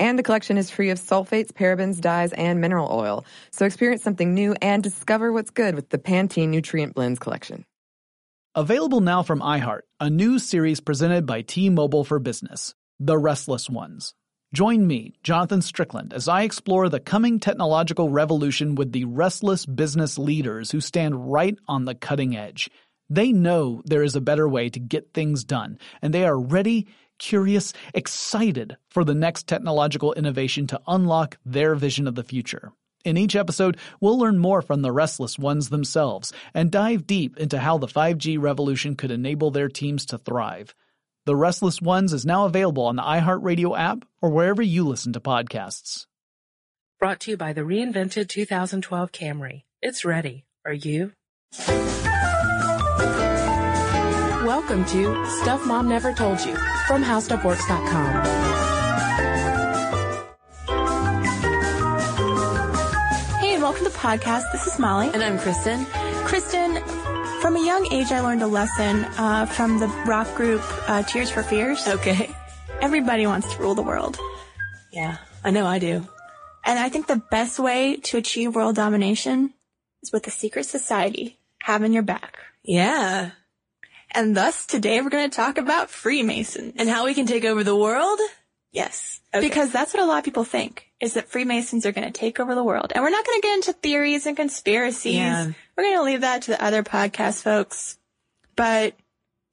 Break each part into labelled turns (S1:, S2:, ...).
S1: And the collection is free of sulfates, parabens, dyes, and mineral oil. So experience something new and discover what's good with the Pantene Nutrient Blends collection.
S2: Available now from iHeart, a new series presented by T-Mobile for Business, The Restless Ones. Join me, Jonathan Strickland, as I explore the coming technological revolution with the restless business leaders who stand right on the cutting edge. They know there is a better way to get things done, and they are ready, curious, excited for the next technological innovation to unlock their vision of the future. In each episode, we'll learn more from the restless ones themselves and dive deep into how the 5G revolution could enable their teams to thrive. The Restless Ones is now available on the iHeartRadio app or wherever you listen to podcasts.
S3: Brought to you by the reinvented 2012 Camry. It's ready. Are you? Welcome to Stuff Mom Never Told You from HowStuffWorks.com.
S4: Hey, and welcome to the podcast. This is Molly.
S5: And I'm Cristen.
S4: Cristen, from a young age, I learned a lesson uh, from the rock group uh, Tears for Fears.
S5: Okay.
S4: Everybody wants to rule the world.
S5: Yeah, I know I do.
S4: And I think the best way to achieve world domination is with a secret society having your back.
S5: Yeah.
S4: And thus, today we're going to talk about Freemasons.
S5: And how we can take over the world?
S4: Yes.
S5: Okay.
S4: Because that's what a lot of people think, is that Freemasons are going to take over the world. And we're not going to get into theories and conspiracies.
S5: Yeah.
S4: We're going to leave that to the other podcast folks. But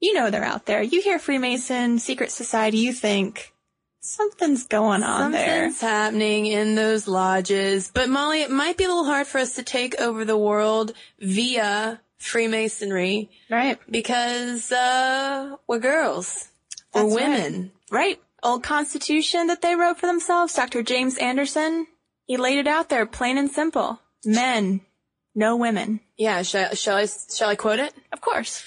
S4: you know they're out there. You hear Freemason, secret society, you think something's going on there.
S5: Something's happening in those lodges. But Molly, it might be a little hard for us to take over the world via Freemasonry.
S4: Right.
S5: Because, uh, we're girls. We're
S4: That's
S5: women.
S4: Right. Old constitution that they wrote for themselves, Dr. James Anderson, he laid it out there plain and simple. Men, no women.
S5: Yeah, shall, shall I, shall I quote it?
S4: Of course.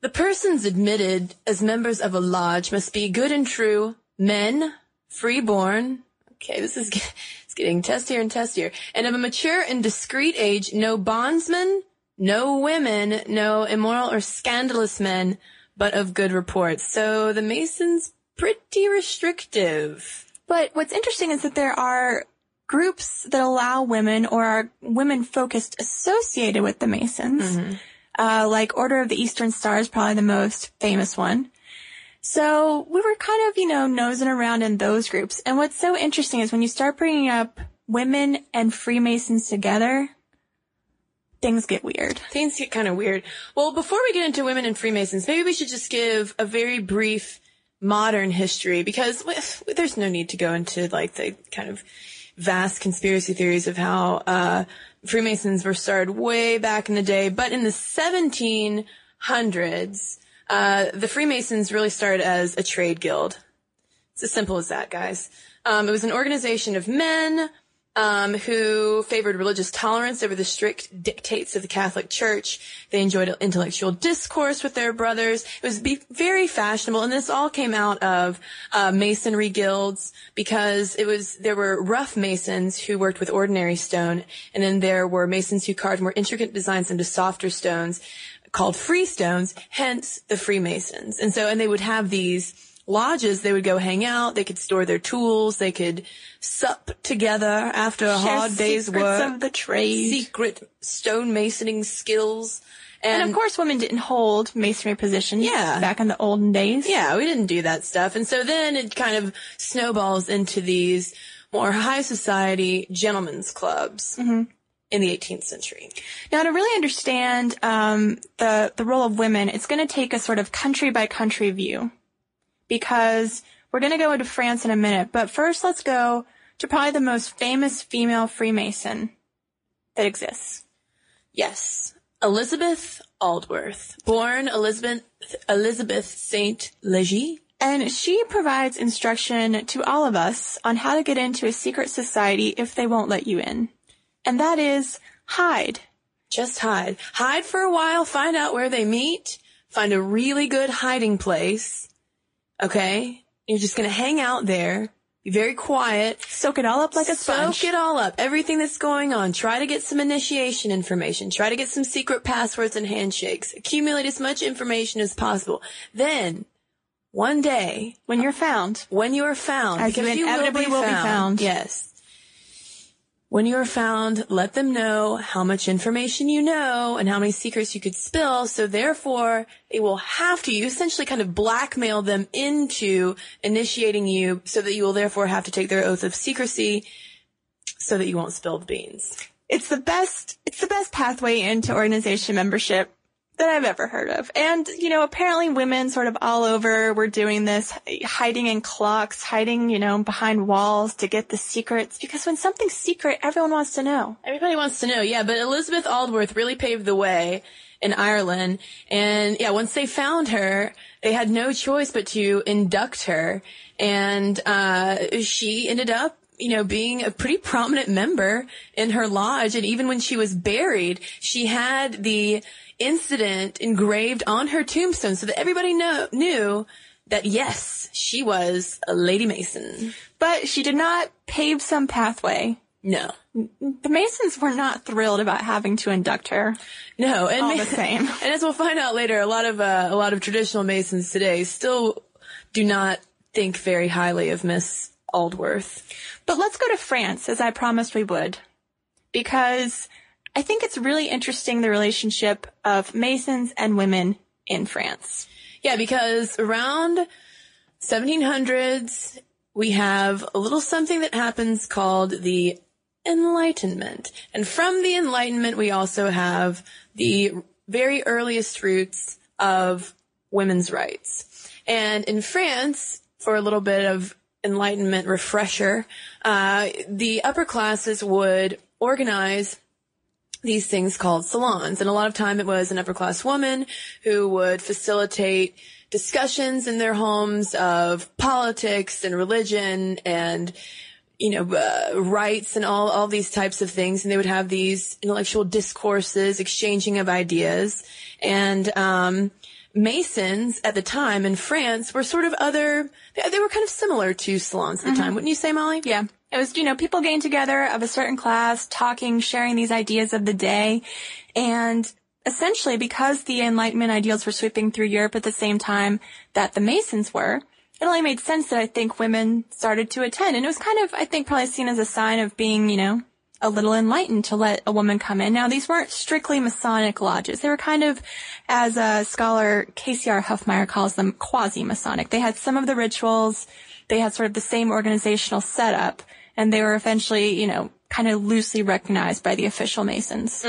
S5: The persons admitted as members of a lodge must be good and true, men, freeborn. Okay, this is it's getting testier and testier. And of a mature and discreet age, no bondsmen, no women, no immoral or scandalous men, but of good report. So the Masons pretty restrictive.
S4: But what's interesting is that there are groups that allow women or are women focused associated with the Masons. Uh, like Order of the Eastern Star is probably the most famous one. So we were kind of, you know, nosing around in those groups. And what's so interesting is when you start bringing up women and Freemasons together, things get weird.
S5: Things get kind of weird. Well, before we get into women and Freemasons, maybe we should just give a very brief modern history because there's no need to go into like the kind of vast conspiracy theories of how uh, Freemasons were started way back in the day. But in the 1700s, uh, the Freemasons really started as a trade guild. It's as simple as that, guys. Um, it was an organization of men um, who favored religious tolerance over the strict dictates of the Catholic Church. They enjoyed intellectual discourse with their brothers. It was very fashionable, and this all came out of uh, masonry guilds because it was there were rough masons who worked with ordinary stone, and then there were masons who carved more intricate designs into softer stones called freestones, hence the Freemasons. And so, and they would have these lodges, they would go hang out, they could store their tools, they could sup together after a
S4: Share
S5: hard day's
S4: secrets
S5: work.
S4: of the trade.
S5: Secret stone masoning skills.
S4: And,
S5: And,
S4: of course, women didn't hold masonry positions
S5: Yeah.
S4: back in the olden days.
S5: yeah, we didn't do that stuff. And so then it kind of snowballs into these more high society gentlemen's clubs in the 18th century.
S4: Now, to really understand um, the the role of women, it's going to take a sort of country by country view, because we're going to go into France in a minute. But first, let's go to probably the most famous female Freemason that exists.
S5: Yes. Elizabeth Aldworth, born Elizabeth Elizabeth Saint Leger.
S4: And she provides instruction to all of us on how to get into a secret society if they won't let you in. And that is hide.
S5: Just hide. Hide for a while, find out where they meet, find a really good hiding place. Okay? You're just gonna hang out there, be very quiet,
S4: Soak it all up like a sponge.
S5: Soak it all up. Everything that's going on. Try to get some initiation information. Try to get some secret passwords and handshakes. Accumulate as much information as possible. Then, one day,
S4: when you're found.
S5: when you are found,
S4: As you inevitably will be found.
S5: Yes. When you are found, let them know how much information you know and how many secrets you could spill. So therefore, they will have to, you essentially kind of blackmail them into initiating you so that you will therefore have to take their oath of secrecy so that you won't spill the beans.
S4: It's the best, it's the best pathway into organization membership that I've ever heard of. And, you know, apparently women sort of all over were doing this, hiding in clocks, hiding, you know, behind walls to get the secrets. Because when something's secret, everyone wants to know.
S5: Everybody wants to know, yeah, but Elizabeth Aldworth really paved the way in Ireland. And yeah, once they found her, they had no choice but to induct her. And, uh, she ended up, you know, being a pretty prominent member in her lodge. And even when she was buried, she had the incident engraved on her tombstone so that everybody know, knew that yes, she was a Lady Mason.
S4: But she did not pave some pathway.
S5: No.
S4: The Masons were not thrilled about having to induct her.
S5: No, and
S4: All
S5: ma-
S4: the same.
S5: And as we'll find out later, a lot of uh, a lot of traditional Masons today still do not think very highly of Miss Aldworth.
S4: But let's go to France, as I promised we would, because I think it's really interesting the relationship of Masons and women in France.
S5: Yeah, because around 1700s we have a little something that happens called the Enlightenment, and from the Enlightenment we also have the very earliest roots of women's rights. And in France, for a little bit of Enlightenment refresher, uh, the upper classes would organize these things called salons. And a lot of time it was an upper class woman who would facilitate discussions in their homes of politics and religion and you know, uh, rights and all, all these types of things. And they would have these intellectual discourses, exchanging of ideas. And, um, Masons at the time in France were sort of other, they, they were kind of similar to salons at the time. Wouldn't you say, Molly?
S4: Yeah. It was, you know, people getting together of a certain class, talking, sharing these ideas of the day. And essentially, because the Enlightenment ideals were sweeping through Europe at the same time that the Masons were, it only made sense that I think women started to attend. And it was kind of, I think, probably seen as a sign of being, you know, a little enlightened to let a woman come in. Now, these weren't strictly Masonic lodges. They were kind of, as a scholar KCR Huffmeyer calls them, quasi-Masonic. They had some of the rituals. They had sort of the same organizational setup. And they were eventually, you know, kind of loosely recognized by the official Masons.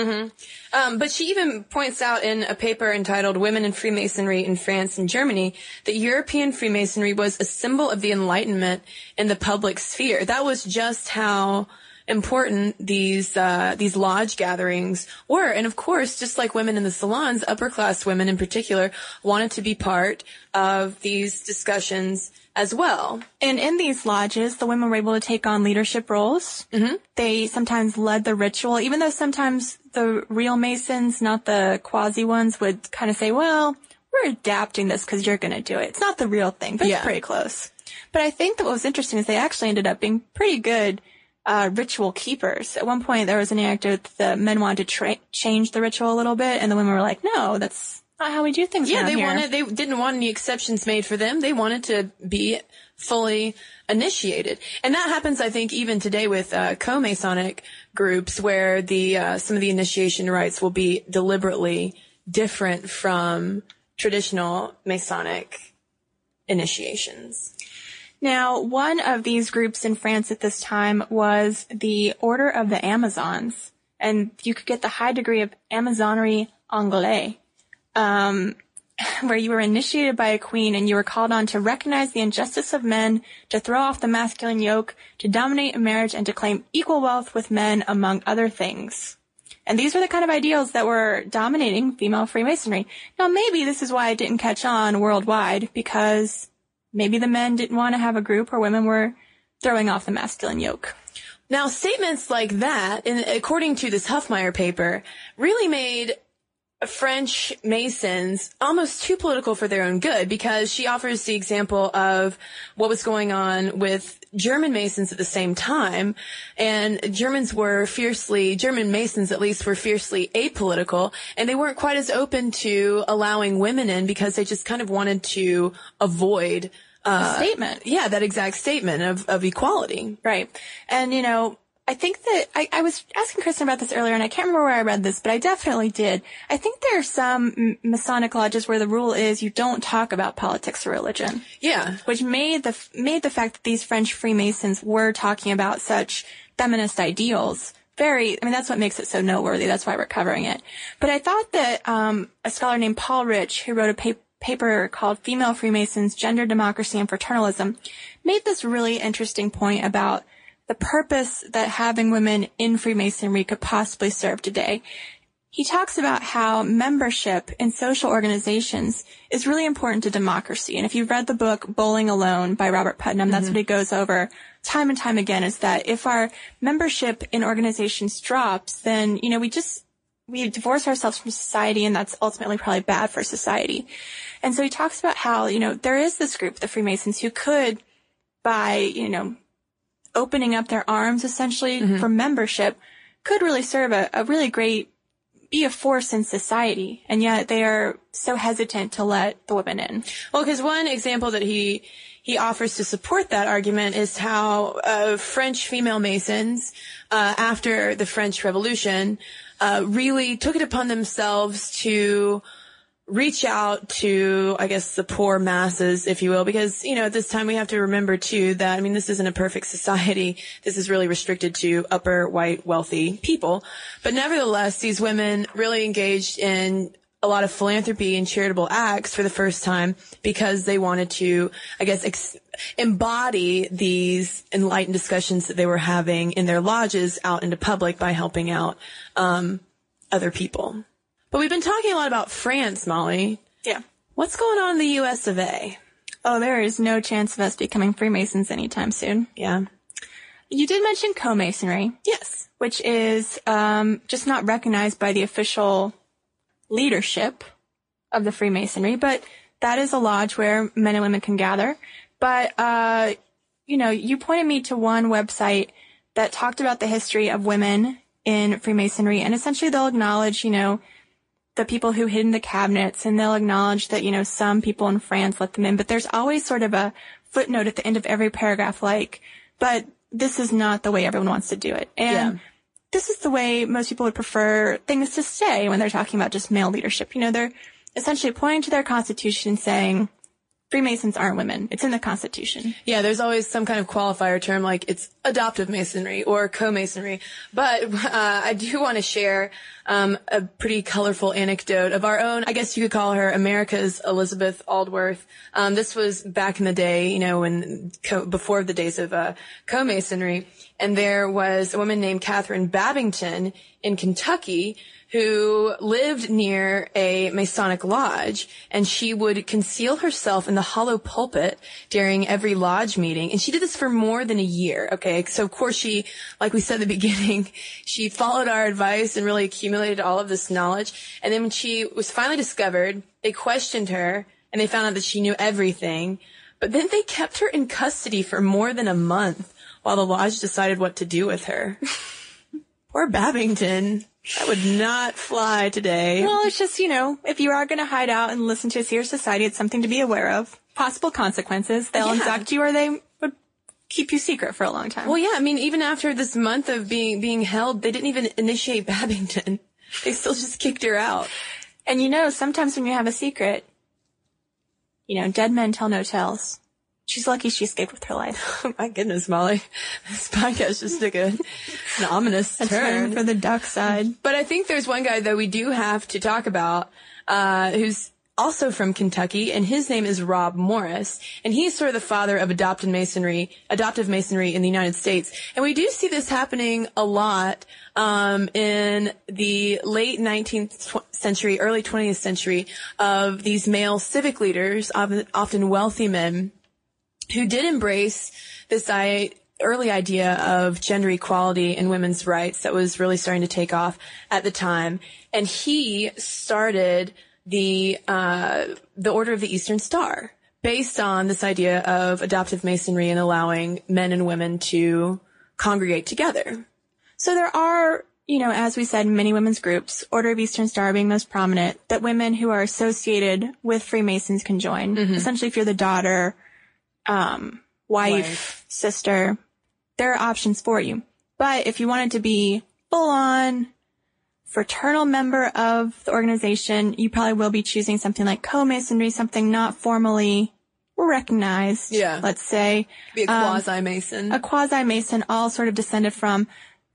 S5: Um, but she even points out in a paper entitled Women in Freemasonry in France and Germany that European Freemasonry was a symbol of the Enlightenment in the public sphere. That was just how important these uh, these lodge gatherings were. And of course, just like women in the salons, upper class women in particular wanted to be part of these discussions as well.
S4: And in these lodges, the women were able to take on leadership roles. Mm-hmm. They sometimes led the ritual, even though sometimes the real Masons, not the quasi ones, would kind of say, well, we're adapting this because you're going to do it. It's not the real thing, but
S5: Yeah.
S4: it's pretty close. But I think that what was interesting is they actually ended up being pretty good uh, ritual keepers. At one point, there was an anecdote that the men wanted to tra- change the ritual a little bit, and the women were like, no, that's not how we do things
S5: Yeah, they
S4: here.
S5: wanted, they didn't want any exceptions made for them. They wanted to be fully initiated. And that happens, I think, even today with, uh, co-Masonic groups where the, uh, some of the initiation rites will be deliberately different from traditional Masonic initiations.
S4: Now, one of these groups in France at this time was the Order of the Amazons, and you could get the high degree of Amazonry Anglais, um, where you were initiated by a queen and you were called on to recognize the injustice of men, to throw off the masculine yoke, to dominate a marriage, and to claim equal wealth with men, among other things. And these were the kind of ideals that were dominating female Freemasonry. Now, maybe this is why it didn't catch on worldwide, because maybe the men didn't want to have a group or women were throwing off the masculine yoke.
S5: Now, statements like that, in, according to this Huffmeyer paper, really made French Masons almost too political for their own good because she offers the example of what was going on with German Masons at the same time. And Germans were fiercely, German Masons at least were fiercely apolitical and they weren't quite as open to allowing women in because they just kind of wanted to avoid uh,
S4: statement.
S5: Yeah, that exact statement of, of equality.
S4: Right. And, you know, I think that I, I was asking Cristen about this earlier, and I can't remember where I read this, but I definitely did. I think there are some Masonic lodges where the rule is you don't talk about politics or religion.
S5: Yeah.
S4: Which made the made the fact that these French Freemasons were talking about such feminist ideals very. I mean, that's what makes it so noteworthy. That's why we're covering it. But I thought that um, a scholar named Paul Rich, who wrote a paper paper called Female Freemasons, Gender, Democracy, and Fraternalism, made this really interesting point about the purpose that having women in Freemasonry could possibly serve today. He talks about how membership in social organizations is really important to democracy. And if you've read the book Bowling Alone by Robert Putnam, that's mm-hmm. what he goes over time and time again is that if our membership in organizations drops, then, you know, we just, we divorce ourselves from society and that's ultimately probably bad for society. And so he talks about how, you know, there is this group, the Freemasons, who could, by, you know, opening up their arms essentially mm-hmm. for membership could really serve a, a really great be a force in society, and yet they are so hesitant to let the women in.
S5: Well, because one example that he he offers to support that argument is how uh, French female Masons, uh, after the French Revolution, uh, really took it upon themselves to reach out to, I guess, the poor masses, if you will, because, you know, at this time we have to remember too that, I mean, this isn't a perfect society. This is really restricted to upper white wealthy people. But nevertheless, these women really engaged in a lot of philanthropy and charitable acts for the first time because they wanted to, I guess, ex- embody these enlightened discussions that they were having in their lodges out into public by helping out, um, other people. But we've been talking a lot about France, Molly.
S4: Yeah.
S5: What's going on in the US of A?
S4: Oh, there is no chance of us becoming Freemasons anytime soon.
S5: Yeah.
S4: You did mention co-masonry.
S5: Yes.
S4: Which is um, just not recognized by the official leadership of the Freemasonry, but that is a lodge where men and women can gather. But, uh, you know, you pointed me to one website that talked about the history of women in Freemasonry, and essentially they'll acknowledge, you know, the people who hid in the cabinets and they'll acknowledge that, you know, some people in France let them in, but there's always sort of a footnote at the end of every paragraph like, but this is not the way everyone wants to do it. And yeah. this is the way most people would prefer things to stay when they're talking about just male leadership. You know, they're essentially pointing to their constitution saying, Freemasons aren't women. It's in the Constitution.
S5: Yeah, there's always some kind of qualifier term like it's adoptive masonry or co-masonry. But uh, I do want to share um, a pretty colorful anecdote of our own. I guess you could call her America's Elizabeth Aldworth. Um, this was back in the day, you know, when co- before the days of uh, co-masonry, and there was a woman named Catherine Babington in Kentucky who lived near a Masonic lodge and she would conceal herself in the hollow pulpit during every lodge meeting. And she did this for more than a year. Okay. So of course she, like we said at the beginning, she followed our advice and really accumulated all of this knowledge. And then when she was finally discovered, they questioned her and they found out that she knew everything. But then they kept her in custody for more than a month while the lodge decided what to do with her. Poor Babington. That would not fly today.
S4: Well, it's just, you know, if you are going to hide out and listen to a secret society, it's something to be aware of. Possible consequences. They'll yeah. induct you or they would keep you secret for a long time.
S5: Well, yeah. I mean, even after this month of being, being held, they didn't even initiate Babington. They still just kicked her out.
S4: And you know, sometimes when you have a secret, you know, dead men tell no tales. She's lucky she escaped with her life.
S5: Oh my goodness, Molly. This podcast just took a, an ominous
S4: a
S5: turn.
S4: turn for the duck side.
S5: But I think there's one guy that we do have to talk about, uh, who's also from Kentucky, and his name is Rob Morris, and he's sort of the father of adopted masonry, adoptive masonry in the United States. And we do see this happening a lot um, in the late 19th century, early 20th century, of these male civic leaders, often wealthy men, who did embrace this early idea of gender equality and women's rights that was really starting to take off at the time. And he started the, uh, the Order of the Eastern Star based on this idea of adoptive masonry and allowing men and women to congregate together.
S4: So there are, you know, as we said, many women's groups, Order of Eastern Star being most prominent, that women who are associated with Freemasons can join. Essentially, if you're the daughter, um, wife,
S5: Wife.
S4: sister, there are options for you. But if you wanted to be full on fraternal member of the organization, you probably will be choosing something like co-masonry, something not formally recognized.
S5: Yeah.
S4: Let's say
S5: Be a quasi Mason.
S4: a quasi Mason, all sort of descended from,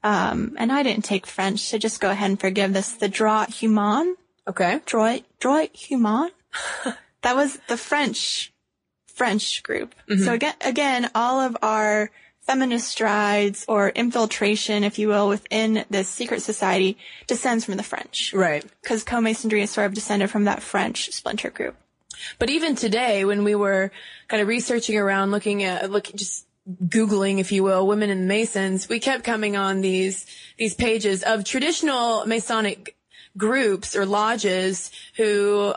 S4: um, and I didn't take French, so just go ahead and forgive this. The droit humain,
S5: okay.
S4: droit, droit humain. that was the French, French group. Mm-hmm. So again, again, all of our feminist strides or infiltration, if you will, within this secret society descends from the French.
S5: Right.
S4: Because co-masonry is sort of descended from that French splinter group.
S5: But even today, when we were kind of researching around, looking at, look, just Googling, if you will, women in Masons, we kept coming on these, these pages of traditional Masonic groups or lodges who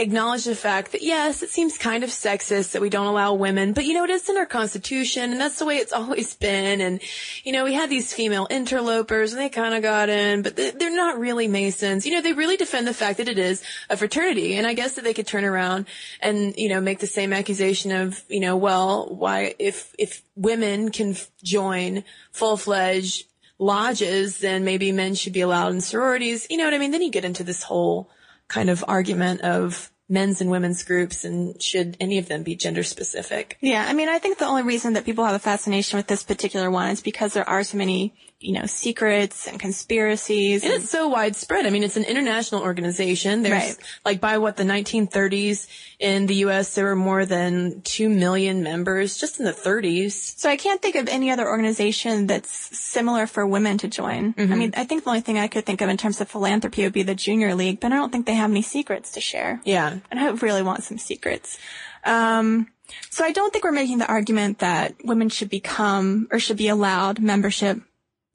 S5: acknowledge the fact that yes, it seems kind of sexist that we don't allow women, but you know, it is in our constitution and that's the way it's always been. And, you know, we had these female interlopers and they kind of got in, but they- they're not really Masons. You know, they really defend the fact that it is a fraternity. And I guess that they could turn around and, you know, make the same accusation of, you know, well, why, if, if women can join full-fledged lodges, then maybe men should be allowed in sororities. You know what I mean? Then you get into this whole kind of argument of men's and women's groups and should any of them be gender specific?
S4: Yeah, I mean, I think the only reason that people have a fascination with this particular one is because there are so many, you know, secrets and conspiracies.
S5: And it's so widespread. I mean, it's an international organization. There's
S4: Right.
S5: like by what the 1930s in the U.S. there were more than two million members just in the 30s.
S4: So I can't think of any other organization that's similar for women to join. I mean, I think the only thing I could think of in terms of philanthropy would be the Junior League, but I don't think they have any secrets to share.
S5: Yeah.
S4: And I really want some secrets. Um, so I don't think we're making the argument that women should become or should be allowed membership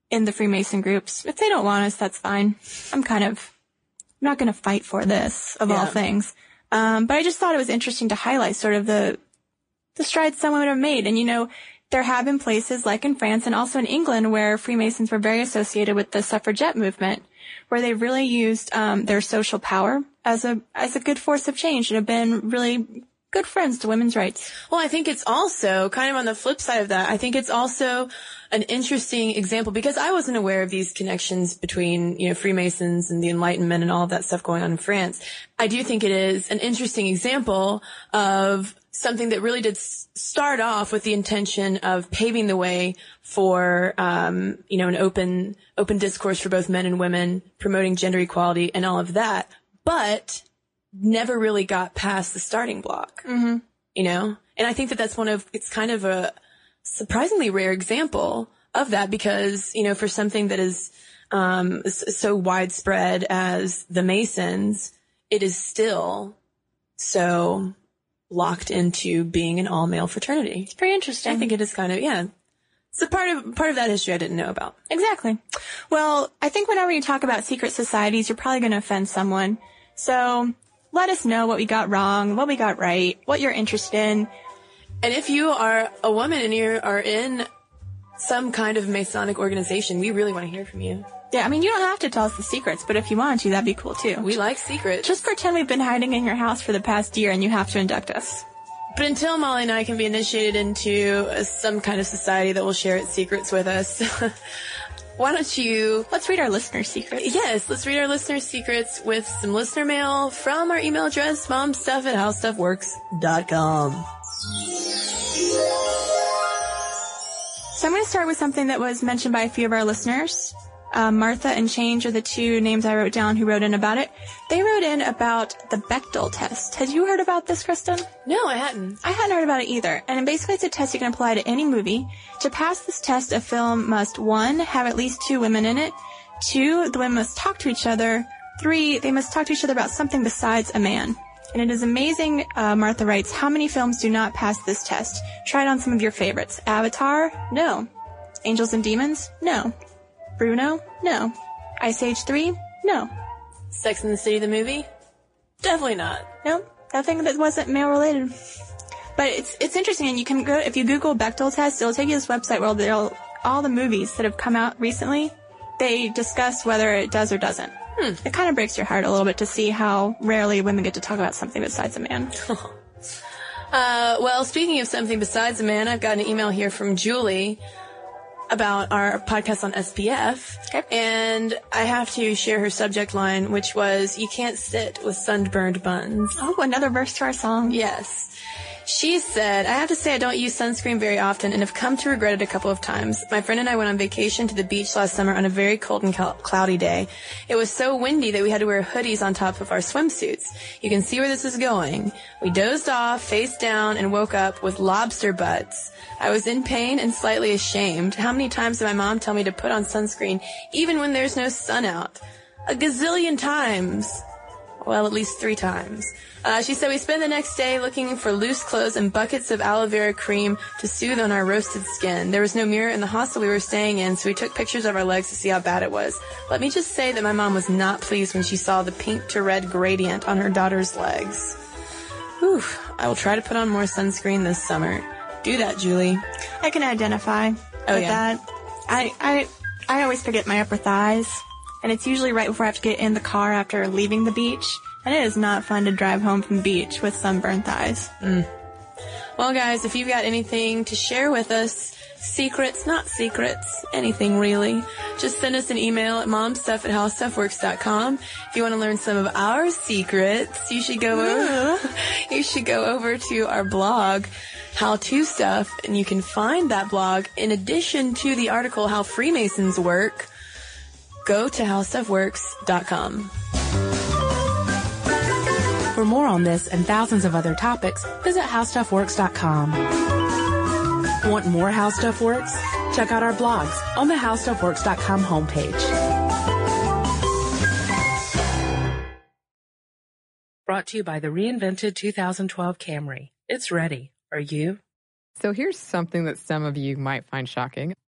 S4: in the Freemason groups. If they don't want us, that's fine. I'm kind of, I'm not going to fight for this of all things. Um, but I just thought it was interesting to highlight sort of the, the strides some women have made. And you know, there have been places like in France and also in England where Freemasons were very associated with the suffragette movement, where they really used um, their social power as a as a good force of change and have been really good friends to women's rights.
S5: Well, I think it's also kind of on the flip side of that. I think it's also an interesting example because I wasn't aware of these connections between, you know, Freemasons and the Enlightenment and all of that stuff going on in France. I do think it is an interesting example of something that really did start off with the intention of paving the way for, um, you know, an open, open discourse for both men and women, promoting gender equality and all of that, but never really got past the starting block you know? And I think that that's one of, it's kind of a surprisingly rare example of that because, you know, for something that is, um, so widespread as the Masons, it is still so locked into being an all male fraternity.
S4: It's pretty interesting.
S5: I think it is kind of, yeah. It's a part of, part of that history I didn't know about.
S4: Exactly. Well, I think whenever you talk about secret societies, you're probably going to offend someone. So let us know what we got wrong, what we got right, what you're interested in.
S5: And if you are a woman and you are in some kind of Masonic organization, we really want to hear from you.
S4: Yeah, I mean, you don't have to tell us the secrets, but if you want to, that'd be cool too.
S5: We like secrets.
S4: Just pretend we've been hiding in your house for the past year and you have to induct us.
S5: But until Molly and I can be initiated into some kind of society that will share its secrets with us, why don't you?
S4: Let's read our listeners' secrets.
S5: Yes, let's read our listeners' secrets with some listener mail from our email address, momstuff at howstuffworks.com.
S4: So I'm going to start with something that was mentioned by a few of our listeners. Uh, Martha and Change are the two names I wrote down who wrote in about it. They wrote in about the Bechdel test. Had you heard about this, Cristen?
S5: No, I hadn't.
S4: I hadn't heard about it either. And basically it's a test you can apply to any movie. To pass this test, a film must one, have at least two women in it. Two, the women must talk to each other. Three, they must talk to each other about something besides a man. And it is amazing, uh, Martha writes, how many films do not pass this test? Try it on some of your favorites. Avatar? No. Angels and Demons? No. Bruno? No. Ice Age 3? No.
S5: Sex in the City, the movie? Definitely not.
S4: Nope. Nothing that wasn't male related. But it's it's interesting, and you can go if you Google Bechdel test, it'll take you to this website where they'll all the movies that have come out recently. They discuss whether it does or doesn't. Hmm. It kind of breaks your heart a little bit to see how rarely women get to talk about something besides a man.
S5: uh, well, speaking of something besides a man, I've got an email here from Julie about our podcast on SPF.
S4: Okay.
S5: And I have to share her subject line, which was, you can't sit with sunburned buns.
S4: Oh, another verse to our song.
S5: Yes. She said, I have to say I don't use sunscreen very often and have come to regret it a couple of times. My friend and I went on vacation to the beach last summer on a very cold and cloudy day. It was so windy that we had to wear hoodies on top of our swimsuits. You can see where this is going. We dozed off, face down, and woke up with lobster butts. I was in pain and slightly ashamed. How many times did my mom tell me to put on sunscreen even when there's no sun out? A gazillion times. Well, at least three times. Uh, she said we spent the next day looking for loose clothes and buckets of aloe vera cream to soothe on our roasted skin. There was no mirror in the hostel we were staying in, so we took pictures of our legs to see how bad it was. Let me just say that my mom was not pleased when she saw the pink to red gradient on her daughter's legs. Whew. I will try to put on more sunscreen this summer. Do that, Julie.
S4: I can identify
S5: oh,
S4: with
S5: yeah.
S4: that. I, I, I always forget my upper thighs, and it's usually right before I have to get in the car after leaving the beach. And it is not fun to drive home from the beach with sunburned thighs.
S5: Mm. Well, guys, if you've got anything to share with us, secrets, not secrets, anything really, just send us an email at momstuff at howstuffworks.com. If you want to learn some of our secrets, you should go over, you should go over to our blog, How To Stuff, and you can find that blog in addition to the article How Freemasons Work. Go to howstuffworks.com.
S3: For more on this and thousands of other topics, visit howstuffworks.com. Want more How Stuff Works? Check out our blogs on the howstuffworks.com homepage. Brought to you by the reinvented 2012 Camry. It's ready. Are you?
S1: So here's something that some of you might find shocking.